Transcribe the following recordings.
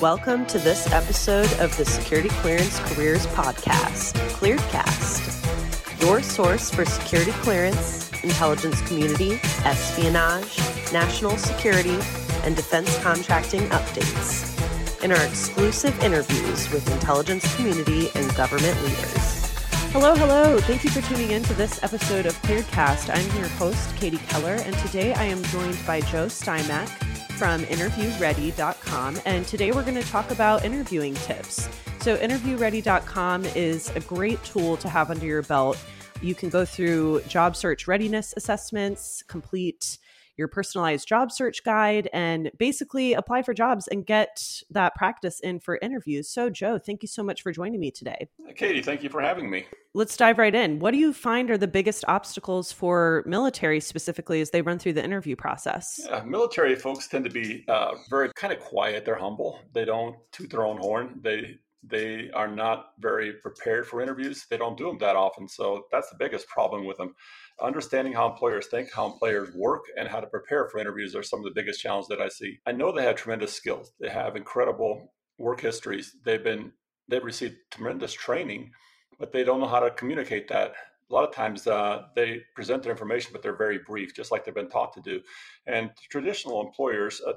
Welcome to this episode of the Security Clearance Careers Podcast, Clearedcast, your source for security clearance, intelligence community, espionage, national security, and defense contracting updates. In our exclusive interviews with intelligence community and government leaders. Hello, hello. Thank you for tuning in to this episode of Clearedcast. I'm your host, Katie Keller, and today I am joined by Joe Stymack from interviewready.com. And today we're going to talk about interviewing tips. So, interviewready.com is a great tool to have under your belt. You can go through job search readiness assessments, complete your personalized job search guide and basically apply for jobs and get that practice in for interviews. So, Joe, thank you so much for joining me today. Katie, thank you for having me. Let's dive right in. What do you find are the biggest obstacles for military specifically as they run through the interview process? Yeah, military folks tend to be uh, very kind of quiet. They're humble. They don't toot their own horn. They they are not very prepared for interviews. They don't do them that often. So that's the biggest problem with them understanding how employers think, how employers work, and how to prepare for interviews are some of the biggest challenges that I see. I know they have tremendous skills. They have incredible work histories. They've been they've received tremendous training, but they don't know how to communicate that. A lot of times uh, they present their information, but they're very brief, just like they've been taught to do. And traditional employers, uh,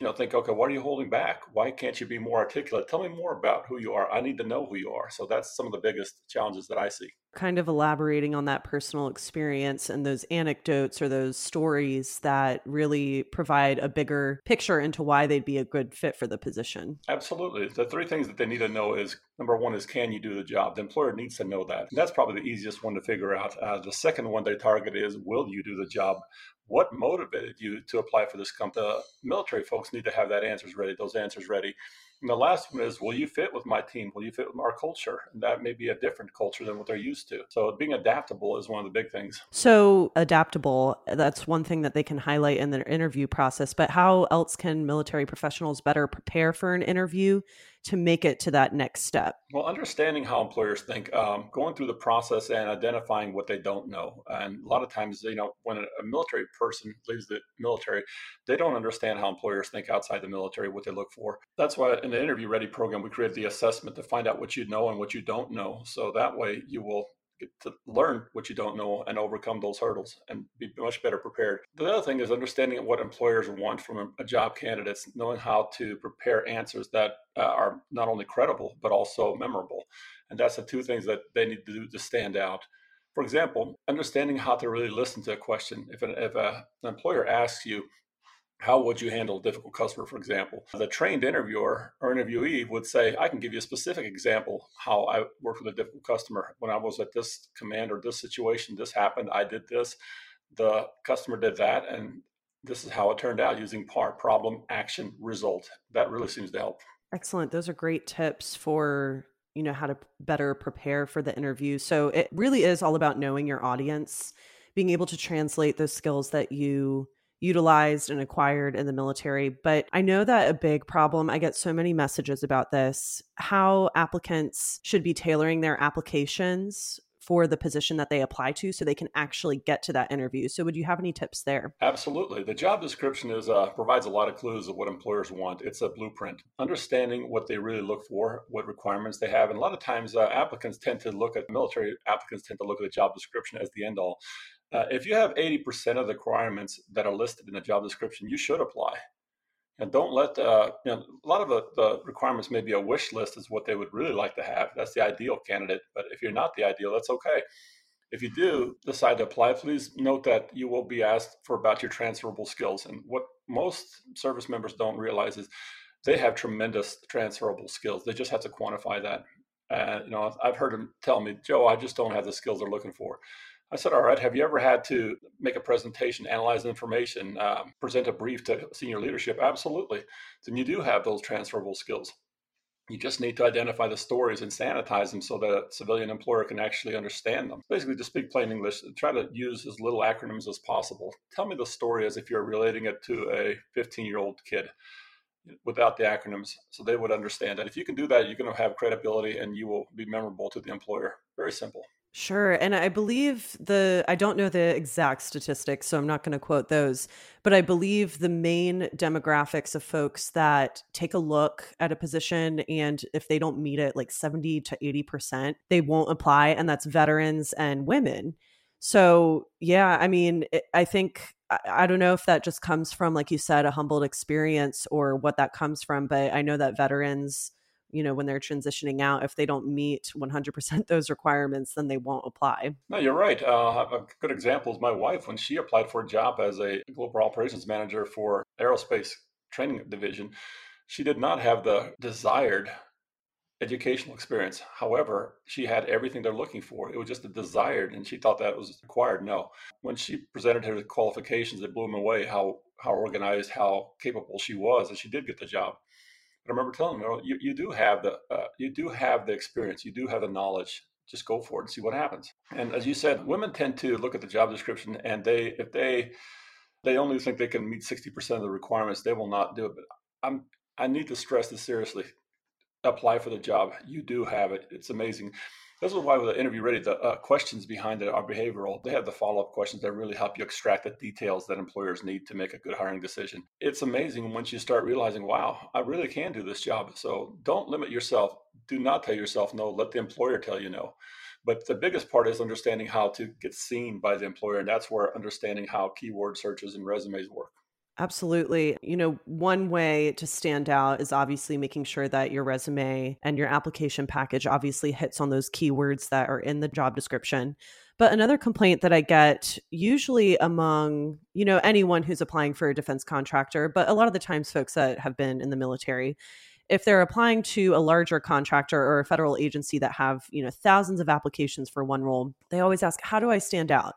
you know, think, okay, what are you holding back? Why can't you be more articulate? Tell me more about who you are. I need to know who you are. So that's some of the biggest challenges that I see. Kind of elaborating on that personal experience and those anecdotes or those stories that really provide a bigger picture into why they'd be a good fit for the position. Absolutely. The three things that they need to know is number one is can you do the job? The employer needs to know that. And that's probably the easiest one to figure out. Uh, the second one they target is will you do the job? what motivated you to apply for this company? The military folks need to have that answers ready, those answers ready. And the last one is, will you fit with my team? Will you fit with our culture? And that may be a different culture than what they're used to. So being adaptable is one of the big things. So adaptable, that's one thing that they can highlight in their interview process. But how else can military professionals better prepare for an interview to make it to that next step? Well, understanding how employers think, um, going through the process and identifying what they don't know. And a lot of times, you know, when a military person leaves the military, they don't understand how employers think outside the military, what they look for. That's why in the Interview Ready program, we created the assessment to find out what you know and what you don't know. So that way you will get to learn what you don't know and overcome those hurdles and be much better prepared. The other thing is understanding what employers want from a, job candidate, knowing how to prepare answers that uh, are not only credible but also memorable. And that's the two things that they need to do to stand out. For example, understanding how to really listen to a question. If an, if a, an employer asks you, how would you handle a difficult customer, for example? The trained interviewer or interviewee would say, I can give you a specific example how I worked with a difficult customer. When I was at this command or this situation, this happened, I did this, the customer did that, and this is how it turned out using PAR problem, action, result. That really seems to help. Excellent. Those are great tips for you know how to better prepare for the interview. So it really is all about knowing your audience, being able to translate those skills that you utilized and acquired in the military. But I know that a big problem, I get so many messages about this, how applicants should be tailoring their applications for the position that they apply to so they can actually get to that interview. So would you have any tips there? Absolutely. The job description is uh, provides a lot of clues of what employers want. It's a blueprint. Understanding what they really look for, what requirements they have. And a lot of times uh, applicants tend to look at military applicants tend to look at the job description as the end all. Uh, if you have 80% of the requirements that are listed in the job description, you should apply. And don't let, uh, you know, a lot of the, the, requirements may be a wish list is what they would really like to have. That's the ideal candidate. But if you're not the ideal, that's okay. If you do decide to apply, please note that you will be asked for about your transferable skills. And what most service members don't realize is they have tremendous transferable skills. They just have to quantify that. And, you know, I've heard them tell me, Joe, I just don't have the skills they're looking for. I said, All right, have you ever had to make a presentation, analyze information, um, present a brief to senior leadership? Absolutely. Then you do have those transferable skills. You just need to identify the stories and sanitize them so that a civilian employer can actually understand them. Basically, to speak plain English, try to use as little acronyms as possible. Tell me the story as if you're relating it to a 15 year old kid without the acronyms so they would understand that if you can do that you're going to have credibility and you will be memorable to the employer very simple Sure. And I believe the, I don't know the exact statistics, so I'm not going to quote those, but I believe the main demographics of folks that take a look at a position and if they don't meet it like 70 to 80%, they won't apply. And that's veterans and women. So, yeah, I mean, I think, I don't know if that just comes from, like you said, a humbled experience or what that comes from, but I know that veterans, you know when they're transitioning out if they don't meet 100% those requirements then they won't apply. No you're right. Uh, a good example is my wife when she applied for a job as a global operations manager for aerospace training division she did not have the desired educational experience. However she had everything they're looking for. It was just the desired and she thought that was required. No. When she presented her qualifications it blew them away how how organized how capable she was and she did get the job I remember telling them, you, you do have the uh, you do have the experience, you do have the knowledge. Just go for it and see what happens. And as you said, women tend to look at the job description and they if they they only think they can meet 60% of the requirements, they will not do it. But I'm I need to stress this seriously. Apply for the job. You do have it. It's amazing. This is why with the interview ready, the uh, questions behind it are behavioral. They have the follow up questions that really help you extract the details that employers need to make a good hiring decision. It's amazing once you start realizing, wow, I really can do this job. So don't limit yourself. Do not tell yourself no. Let the employer tell you no. But the biggest part is understanding how to get seen by the employer. And that's where understanding how keyword searches and resumes work. Absolutely. You know, one way to stand out is obviously making sure that your resume and your application package obviously hits on those keywords that are in the job description. But another complaint that I get usually among, you know, anyone who's applying for a defense contractor, but a lot of the times folks that have been in the military, if they're applying to a larger contractor or a federal agency that have, you know, thousands of applications for one role, they always ask, how do I stand out?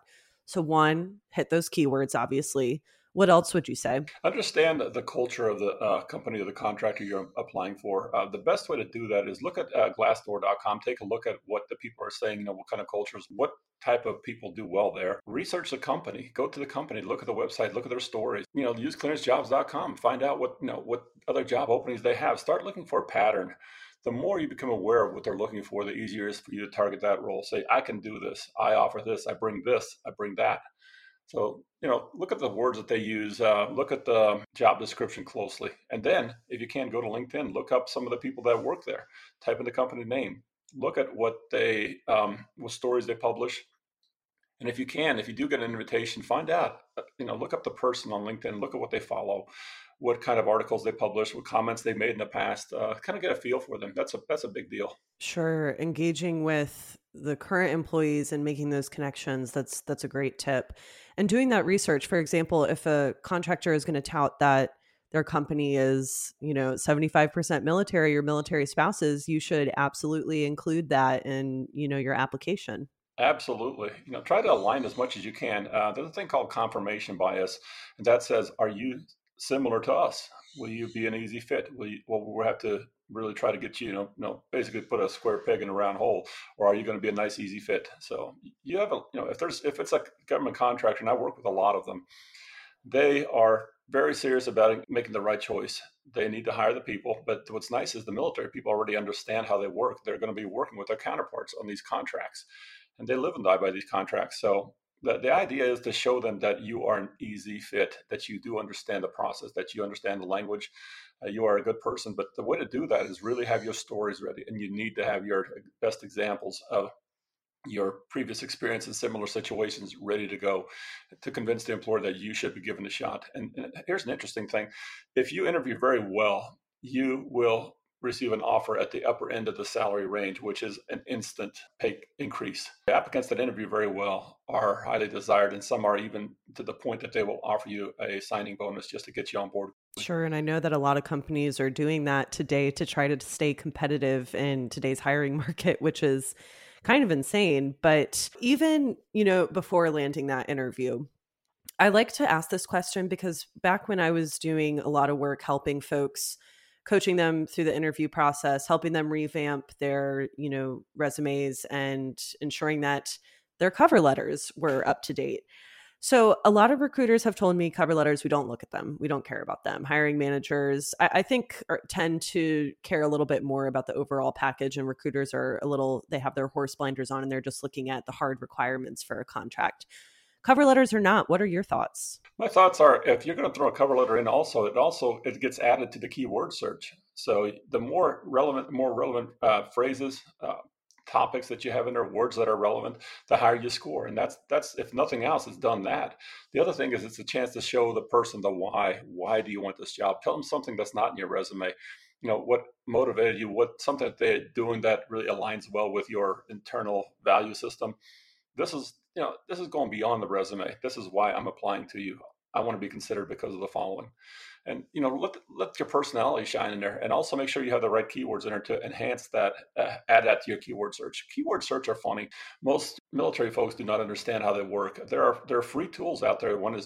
So one, hit those keywords obviously what else would you say? Understand the culture of the uh, company or the contractor you're applying for. Uh, the best way to do that is look at uh, glassdoor.com, take a look at what the people are saying, you know, what kind of cultures, what type of people do well there. Research the company, go to the company, look at the website, look at their stories. You know, use clearancejobs.com, find out what, you know, what other job openings they have. Start looking for a pattern the more you become aware of what they're looking for, the easier it is for you to target that role. Say, I can do this. I offer this. I bring this. I bring that. So, you know, look at the words that they use, uh, look at the job description closely. And then, if you can, go to LinkedIn, look up some of the people that work there, type in the company name, look at what they, um, what stories they publish. And if you can, if you do get an invitation, find out, uh, you know, look up the person on LinkedIn, look at what they follow, what kind of articles they publish, what comments they made in the past, uh, kind of get a feel for them. That's a that's a big deal. Sure, engaging with the current employees and making those connections that's that's a great tip. And doing that research, for example, if a contractor is going to tout that their company is, you know, 75% military or military spouses, you should absolutely include that in, you know, your application. Absolutely. You know, try to align as much as you can. Uh, there's a thing called confirmation bias, and that says, are you similar to us? Will you be an easy fit? Will you, well, we'll have to really try to get you, you know, you know, basically put a square peg in a round hole, or are you going to be a nice, easy fit? So you have a, you know, if there's, if it's a government contractor, and I work with a lot of them, they are very serious about making the right choice. They need to hire the people, but what's nice is the military people already understand how they work. They're going to be working with their counterparts on these contracts, and they live and die by these contracts. So the, the idea is to show them that you are an easy fit, that you do understand the process, that you understand the language, uh, you are a good person. But the way to do that is really have your stories ready, and you need to have your best examples of your previous experience in similar situations ready to go to convince the employer that you should be given a shot. And, and here's an interesting thing if you interview very well, you will receive an offer at the upper end of the salary range, which is an instant pay increase. The applicants that interview very well are highly desired, and some are even to the point that they will offer you a signing bonus just to get you on board. Sure. And I know that a lot of companies are doing that today to try to stay competitive in today's hiring market, which is kind of insane. But even, you know, before landing that interview, I like to ask this question because back when I was doing a lot of work helping folks coaching them through the interview process, helping them revamp their, you know, resumes and ensuring that their cover letters were up to date. So, a lot of recruiters have told me cover letters, we don't look at them. We don't care about them. Hiring managers, I, I think, are, tend to care a little bit more about the overall package, and recruiters are a little, they have their horse blinders on and they're just looking at the hard requirements for a contract. Cover letters or not, what are your thoughts? My thoughts are if you're going to throw a cover letter in also, it also it gets added to the keyword search. So the more relevant, more relevant uh, phrases, uh, topics that you have in there, words that are relevant, the higher you score. And that's that's if nothing else, it's done that. The other thing is it's a chance to show the person the why. Why do you want this job? Tell them something that's not in your resume. You know what motivated you, what something that they're doing that really aligns well with your internal value system. This is you know this is going beyond the resume. This is why I'm applying to you. I want to be considered because of the following. And you know let let your personality shine in there and also make sure you have the right keywords in there to enhance that uh, add that to your keyword search. Keyword search are funny. Most military folks do not understand how they work. There are there are free tools out there. One is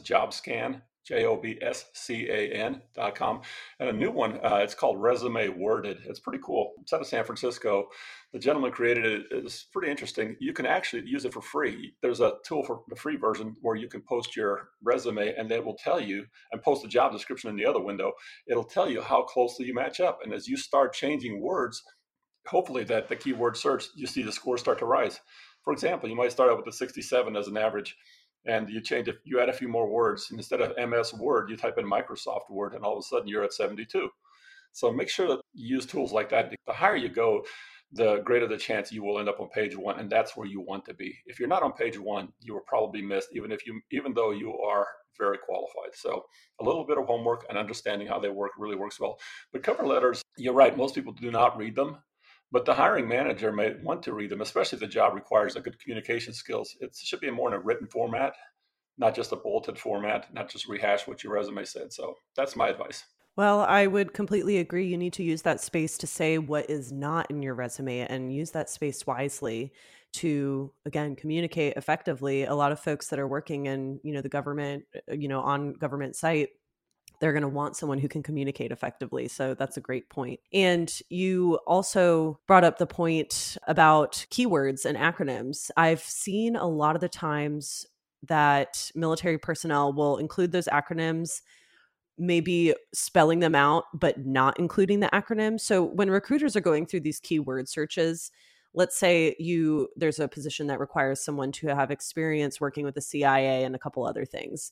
jobscan J-O-B-S-C-A-N dot com. And a new one, uh, it's called Resume Worded. It's pretty cool. It's out of San Francisco. The gentleman created it. It's pretty interesting. You can actually use it for free. There's a tool for the free version where you can post your resume and it will tell you, and post a job description in the other window. It'll tell you how closely you match up. And as you start changing words, hopefully that the keyword search, you see the scores start to rise. For example, you might start out with a 67 as an average and you change it, you add a few more words. Instead of MS Word, you type in Microsoft Word, and all of a sudden you're at 72. So make sure that you use tools like that. The higher you go, the greater the chance you will end up on page one, and that's where you want to be. If you're not on page one, you will probably missed, even if you, even though you are very qualified. So a little bit of homework and understanding how they work really works well. But cover letters, you're right. Most people do not read them. But the hiring manager may want to read them, especially if the job requires a good communication skills. It should be more in a written format, not just a bulleted format, not just rehash what your resume said. So that's my advice. Well, I would completely agree. You need to use that space to say what is not in your resume and use that space wisely to again communicate effectively. A lot of folks that are working in, you know, the government, uh, you know, on government site they're going to want someone who can communicate effectively. So that's a great point. And you also brought up the point about keywords and acronyms. I've seen a lot of the times that military personnel will include those acronyms maybe spelling them out but not including the acronym so when recruiters are going through these keyword searches let's say you there's a position that requires someone to have experience working with the CIA and a couple other things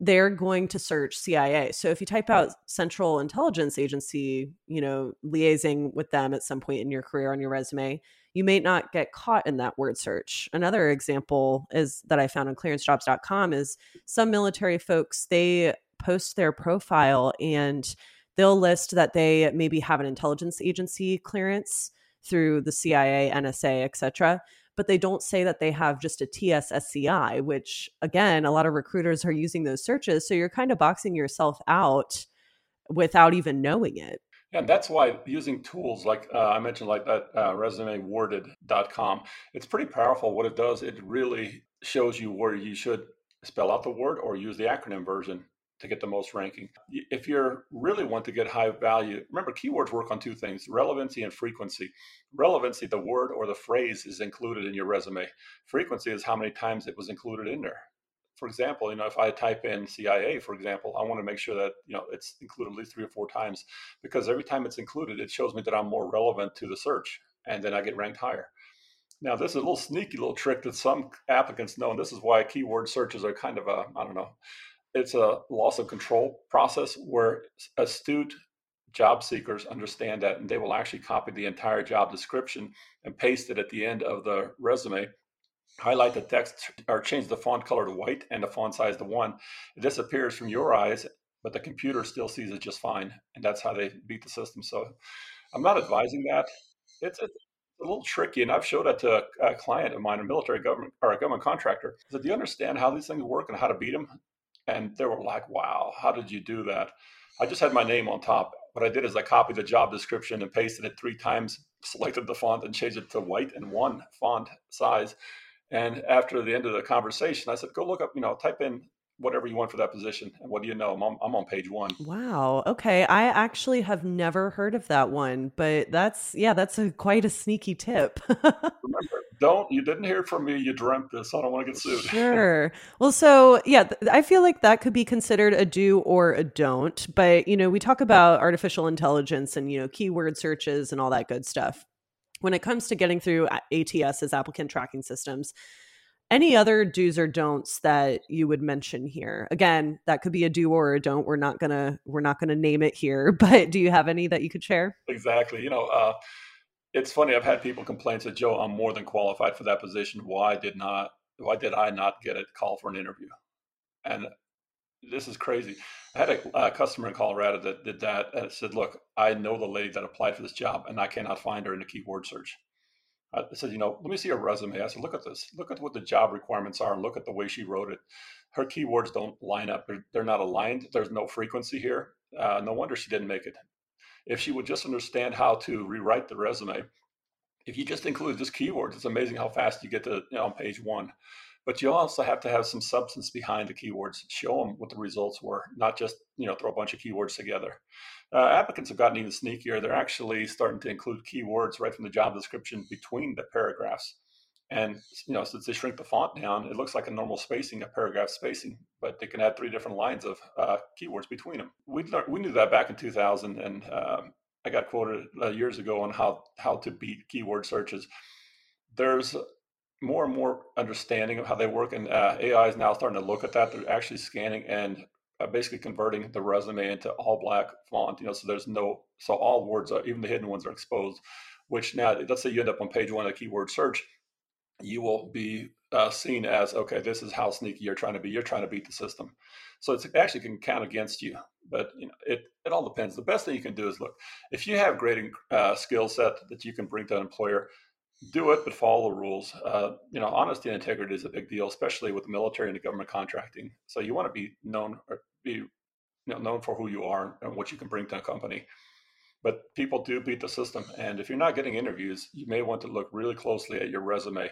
they're going to search CIA. So if you type out Central Intelligence Agency, you know, liaising with them at some point in your career on your resume, you may not get caught in that word search. Another example is that I found on clearancejobs.com is some military folks, they post their profile and they'll list that they maybe have an intelligence agency clearance through the CIA, NSA, etc but they don't say that they have just a TSSCI, which again, a lot of recruiters are using those searches. So you're kind of boxing yourself out without even knowing it. And that's why using tools like uh, I mentioned, like that uh, resumeworded.com, it's pretty powerful. What it does, it really shows you where you should spell out the word or use the acronym version to get the most ranking. If you really want to get high value, remember keywords work on two things relevancy and frequency. Relevancy, the word or the phrase is included in your resume. Frequency is how many times it was included in there. For example, you know, if I type in CIA, for example, I want to make sure that, you know, it's included at least three or four times because every time it's included, it shows me that I'm more relevant to the search and then I get ranked higher. Now, this is a little sneaky little trick that some applicants know, and this is why keyword searches are kind of a, I don't know, it's a loss of control process where astute job seekers understand that and they will actually copy the entire job description and paste it at the end of the resume. Highlight the text or change the font color to white and the font size to one. It disappears from your eyes but the computer still sees it just fine and that's how they beat the system. So i'm not advising that. It's, a little tricky and i've showed that to a, a client of mine a military government or a government contractor. I said, do you understand how these things work and how to beat them and they were like, wow, how did you do that? I just had my name on top. What I did is I copied the job description and pasted it three times, selected the font and changed it to white and one font size. And after the end of the conversation, I said, go look up, you know, type in whatever you want for that position. And what do you know? I'm on, I'm on page one. Wow. Okay. I actually have never heard of that one, but that's, yeah, that's a quite a sneaky tip. Remember, don't, you didn't hear from me. You dreamt this. I don't want to get sued. Sure. Well, so yeah, I feel like that could be considered a do or a don't. But, you know, we talk about artificial intelligence and, you know, keyword searches and all that good stuff. When it comes to getting through ATS as applicant tracking systems, any other do's or don'ts that you would mention here? Again, that could be a do or a don't. We're not gonna we're not gonna name it here, but do you have any that you could share? Exactly. You know, uh, it's funny. I've had people complain that Joe, I'm more than qualified for that position. Why did not? Why did I not get a call for an interview? And this is crazy. I had a, a customer in Colorado that did that and said, "Look, I know the lady that applied for this job, and I cannot find her in the keyword search." I said, you know, let me see her resume. I said, look at this. Look at what the job requirements are and look at the way she wrote it. Her keywords don't line up. They're, they're not aligned. There's no frequency here. Uh, no wonder she didn't make it. If she would just understand how to rewrite the resume, if you just include just keywords, it's amazing how fast you get to you know, on page one. But you also have to have some substance behind the keywords. Show them what the results were, not just you know throw a bunch of keywords together. Uh, applicants have gotten even sneakier. They're actually starting to include keywords right from the job description between the paragraphs. And you know, since they shrink the font down, it looks like a normal spacing, a paragraph spacing, but they can add three different lines of uh, keywords between them. We learned, we knew that back in 2000, and uh, I got quoted uh, years ago on how how to beat keyword searches. There's more and more understanding of how they work, and uh, AI is now starting to look at that. They're actually scanning and uh, basically converting the resume into all black font. You know, so there's no so all words, are, even the hidden ones, are exposed. Which now, let's say you end up on page one of the keyword search, you will be uh, seen as okay. This is how sneaky you're trying to be. You're trying to beat the system. So it actually can count against you. But you know, it it all depends. The best thing you can do is look if you have great uh, skill set that you can bring to an employer do it, but follow the rules. Uh, you know, honesty and integrity is a big deal, especially with the military and the government contracting. So you want to be known or be you know, known for who you are and what you can bring to a company. But people do beat the system, and if you're not getting interviews, you may want to look really closely at your resume.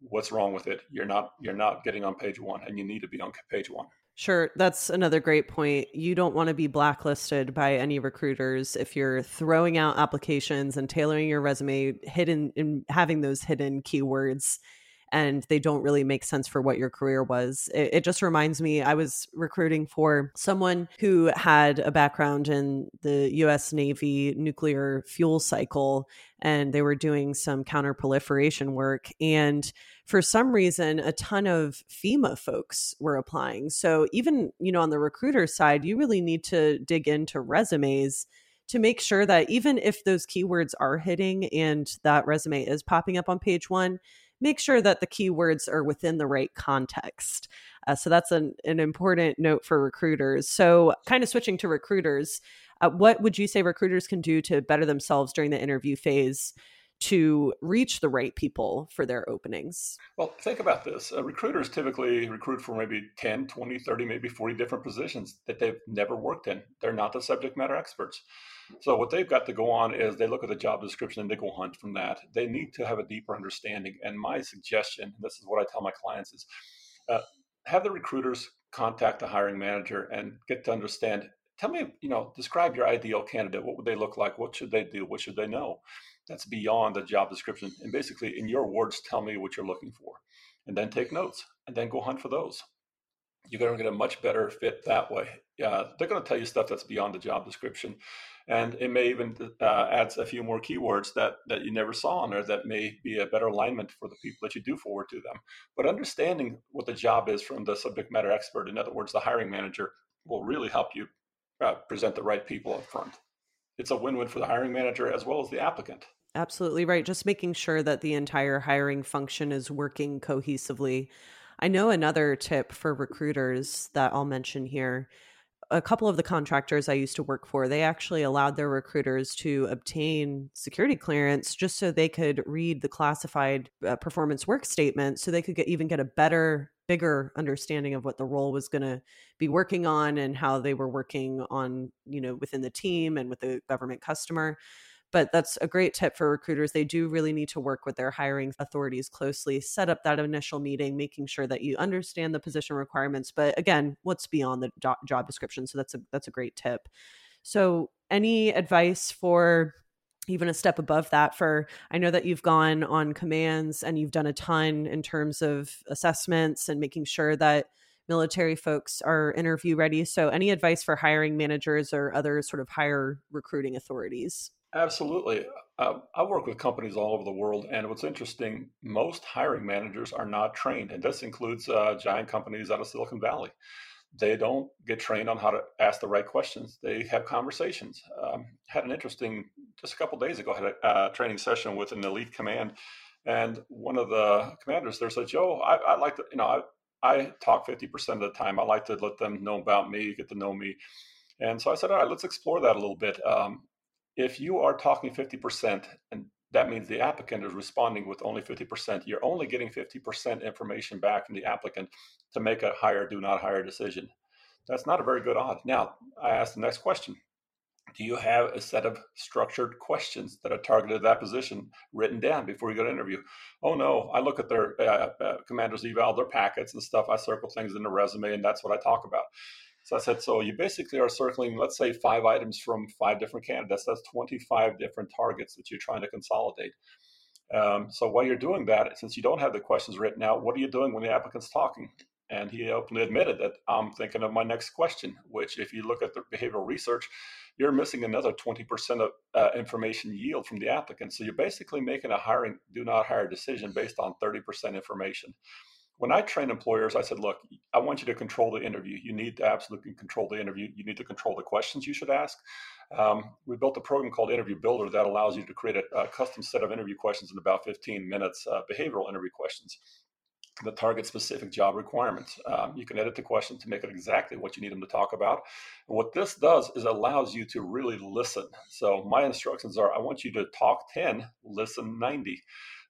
What's wrong with it? You're not you're not getting on page one, and you need to be on page one. Sure, that's another great point. You don't want to be blacklisted by any recruiters if you're throwing out applications and tailoring your resume hidden and having those hidden keywords and they don't really make sense for what your career was. It, it, just reminds me, I was recruiting for someone who had a background in the US Navy nuclear fuel cycle, and they were doing some counterproliferation work. And for some reason, a ton of FEMA folks were applying. So even, you know, on the recruiter side, you really need to dig into resumes to make sure that even if those keywords are hitting and that resume is popping up on page one, make sure that the keywords are within the right context. Uh, so that's an, an important note for recruiters. So, kind of switching to recruiters, uh, what would you say recruiters can do to better themselves during the interview phase to reach the right people for their openings? Well, think about this. Uh, recruiters typically recruit for maybe 10, 20, 30, maybe 40 different positions that they've never worked in. They're not the subject matter experts. So what they've got to go on is they look at the job description and they go hunt from that. They need to have a deeper understanding. And my suggestion, this is what I tell my clients, is uh, have the recruiters contact the hiring manager and get to understand. Tell me, you know, describe your ideal candidate. What would they look like? What should they do? What should they know? That's beyond the job description. And basically, in your words, tell me what you're looking for, and then take notes, and then go hunt for those you're going to get a much better fit that way. They're going to tell you stuff that's beyond the job description and it may even uh, adds a few more keywords that that you never saw on there that may be a better alignment for the people that you do forward to them but understanding what the job is from the subject matter expert in other words the hiring manager will really help you uh, present the right people up front it's a win-win for the hiring manager as well as the applicant. Absolutely right. Just making sure that the entire hiring function is working cohesively. I know another tip for recruiters that i'll mention here. A couple of the contractors I used to work for, they actually allowed their recruiters to obtain security clearance just so they could read the classified uh, performance work statement so they could get, even get a better bigger understanding of what the role was going to be working on and how they were working on you know within the team and with the government customer but that's a great tip for recruiters. They do really need to work with their hiring authorities closely, set up that initial meeting, making sure that you understand the position requirements. But again, what's beyond the job description? So that's a that's a great tip. So, any advice for even a step above that for i know that you've gone on commands and you've done a ton in terms of assessments and making sure that military folks are interview ready. So any advice for hiring managers or other sort of higher recruiting authorities? Absolutely. Uh, i work with companies all over the world and what's interesting most hiring managers are not trained and this includes uh, giant companies out of silicon valley they don't get trained on how to ask the right questions. They have conversations. Um, had an interesting, just a couple days ago, had a training session with an elite command, and one of the commanders there said, "Joe, I, I like to, you know, I, I talk fifty percent of the time. I like to let them know about me, get to know me." And so I said, "All right, let's explore that a little bit. Um, if you are talking fifty percent and that means the applicant is responding with only 50%. You're only getting 50% information back from the applicant to make a hire, do not hire decision. That's not a very good odds. Now, I ask the next question Do you have a set of structured questions that are targeted at that position written down before you go to interview? Oh, no, I look at their uh, uh, commander's eval, their packets and stuff. I circle things in the resume, and that's what I talk about. So I said, so you basically are circling, let's say, five items from five different candidates. That's 25 different targets that you're trying to consolidate. Um, so while you're doing that, since you don't have the questions written out, what are you doing when the applicant's talking? And he openly admitted that I'm thinking of my next question, which, if you look at the behavioral research, you're missing another 20% of uh, information yield from the applicant. So you're basically making a hiring, do not hire decision based on 30% information when I train employers, I said, look, I want you to control the interview. You need to absolutely control the interview. You need to control the questions you should ask. Um, we built a program called Interview Builder that allows you to create a, a custom set of interview questions in about 15 minutes, uh, behavioral interview questions that target specific job requirements. Um, you can edit the question to make it exactly what you need them to talk about. And what this does is allows you to really listen. So my instructions are I want you to talk 10, listen 90.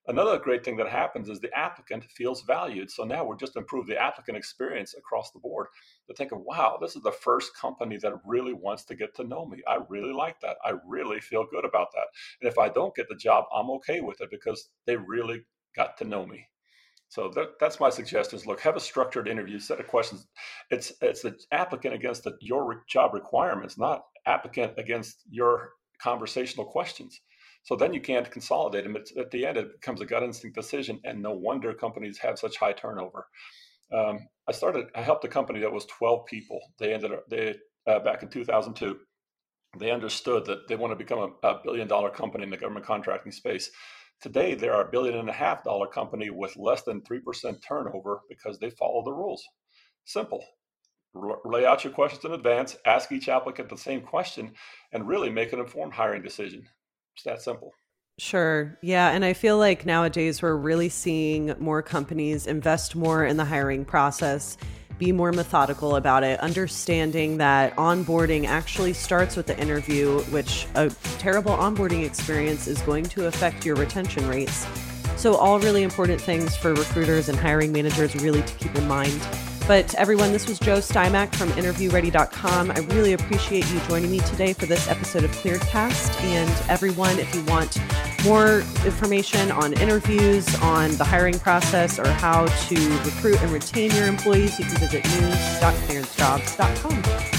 Another great thing that happens is the applicant feels valued. So now we're just improve the applicant experience across the board. To think of, wow, this is the first company that really wants to get to know me. I really like that. I really feel good about that. And if I don't get the job, I'm okay with it because they really got to know me. So that, that's my suggestion: is look, have a structured interview, set of questions. It's it's the applicant against the, your job requirements, not applicant against your conversational questions. So then you can't consolidate them. It's, at the end, it becomes a gut instinct decision, and no wonder companies have such high turnover. Um, I started, I helped a company that was 12 people. They ended up, they uh, back in 2002. They understood that they want to become a, a billion dollar company in the government contracting space. Today, they're a billion and a half dollar company with less than 3% turnover because they follow the rules. Simple. Lay out your questions in advance, ask each applicant the same question, and really make an informed hiring decision. It's that simple. Sure. Yeah. And I feel like nowadays we're really seeing more companies invest more in the hiring process, be more methodical about it, understanding that onboarding actually starts with the interview, which a terrible onboarding experience is going to affect your retention rates. So, all really important things for recruiters and hiring managers really to keep in mind. But everyone, this was Joe Stymack from interviewready.com. I really appreciate you joining me today for this episode of Clearedcast. And everyone, if you want more information on interviews, on the hiring process, or how to recruit and retain your employees, you can visit news.clearancejobs.com.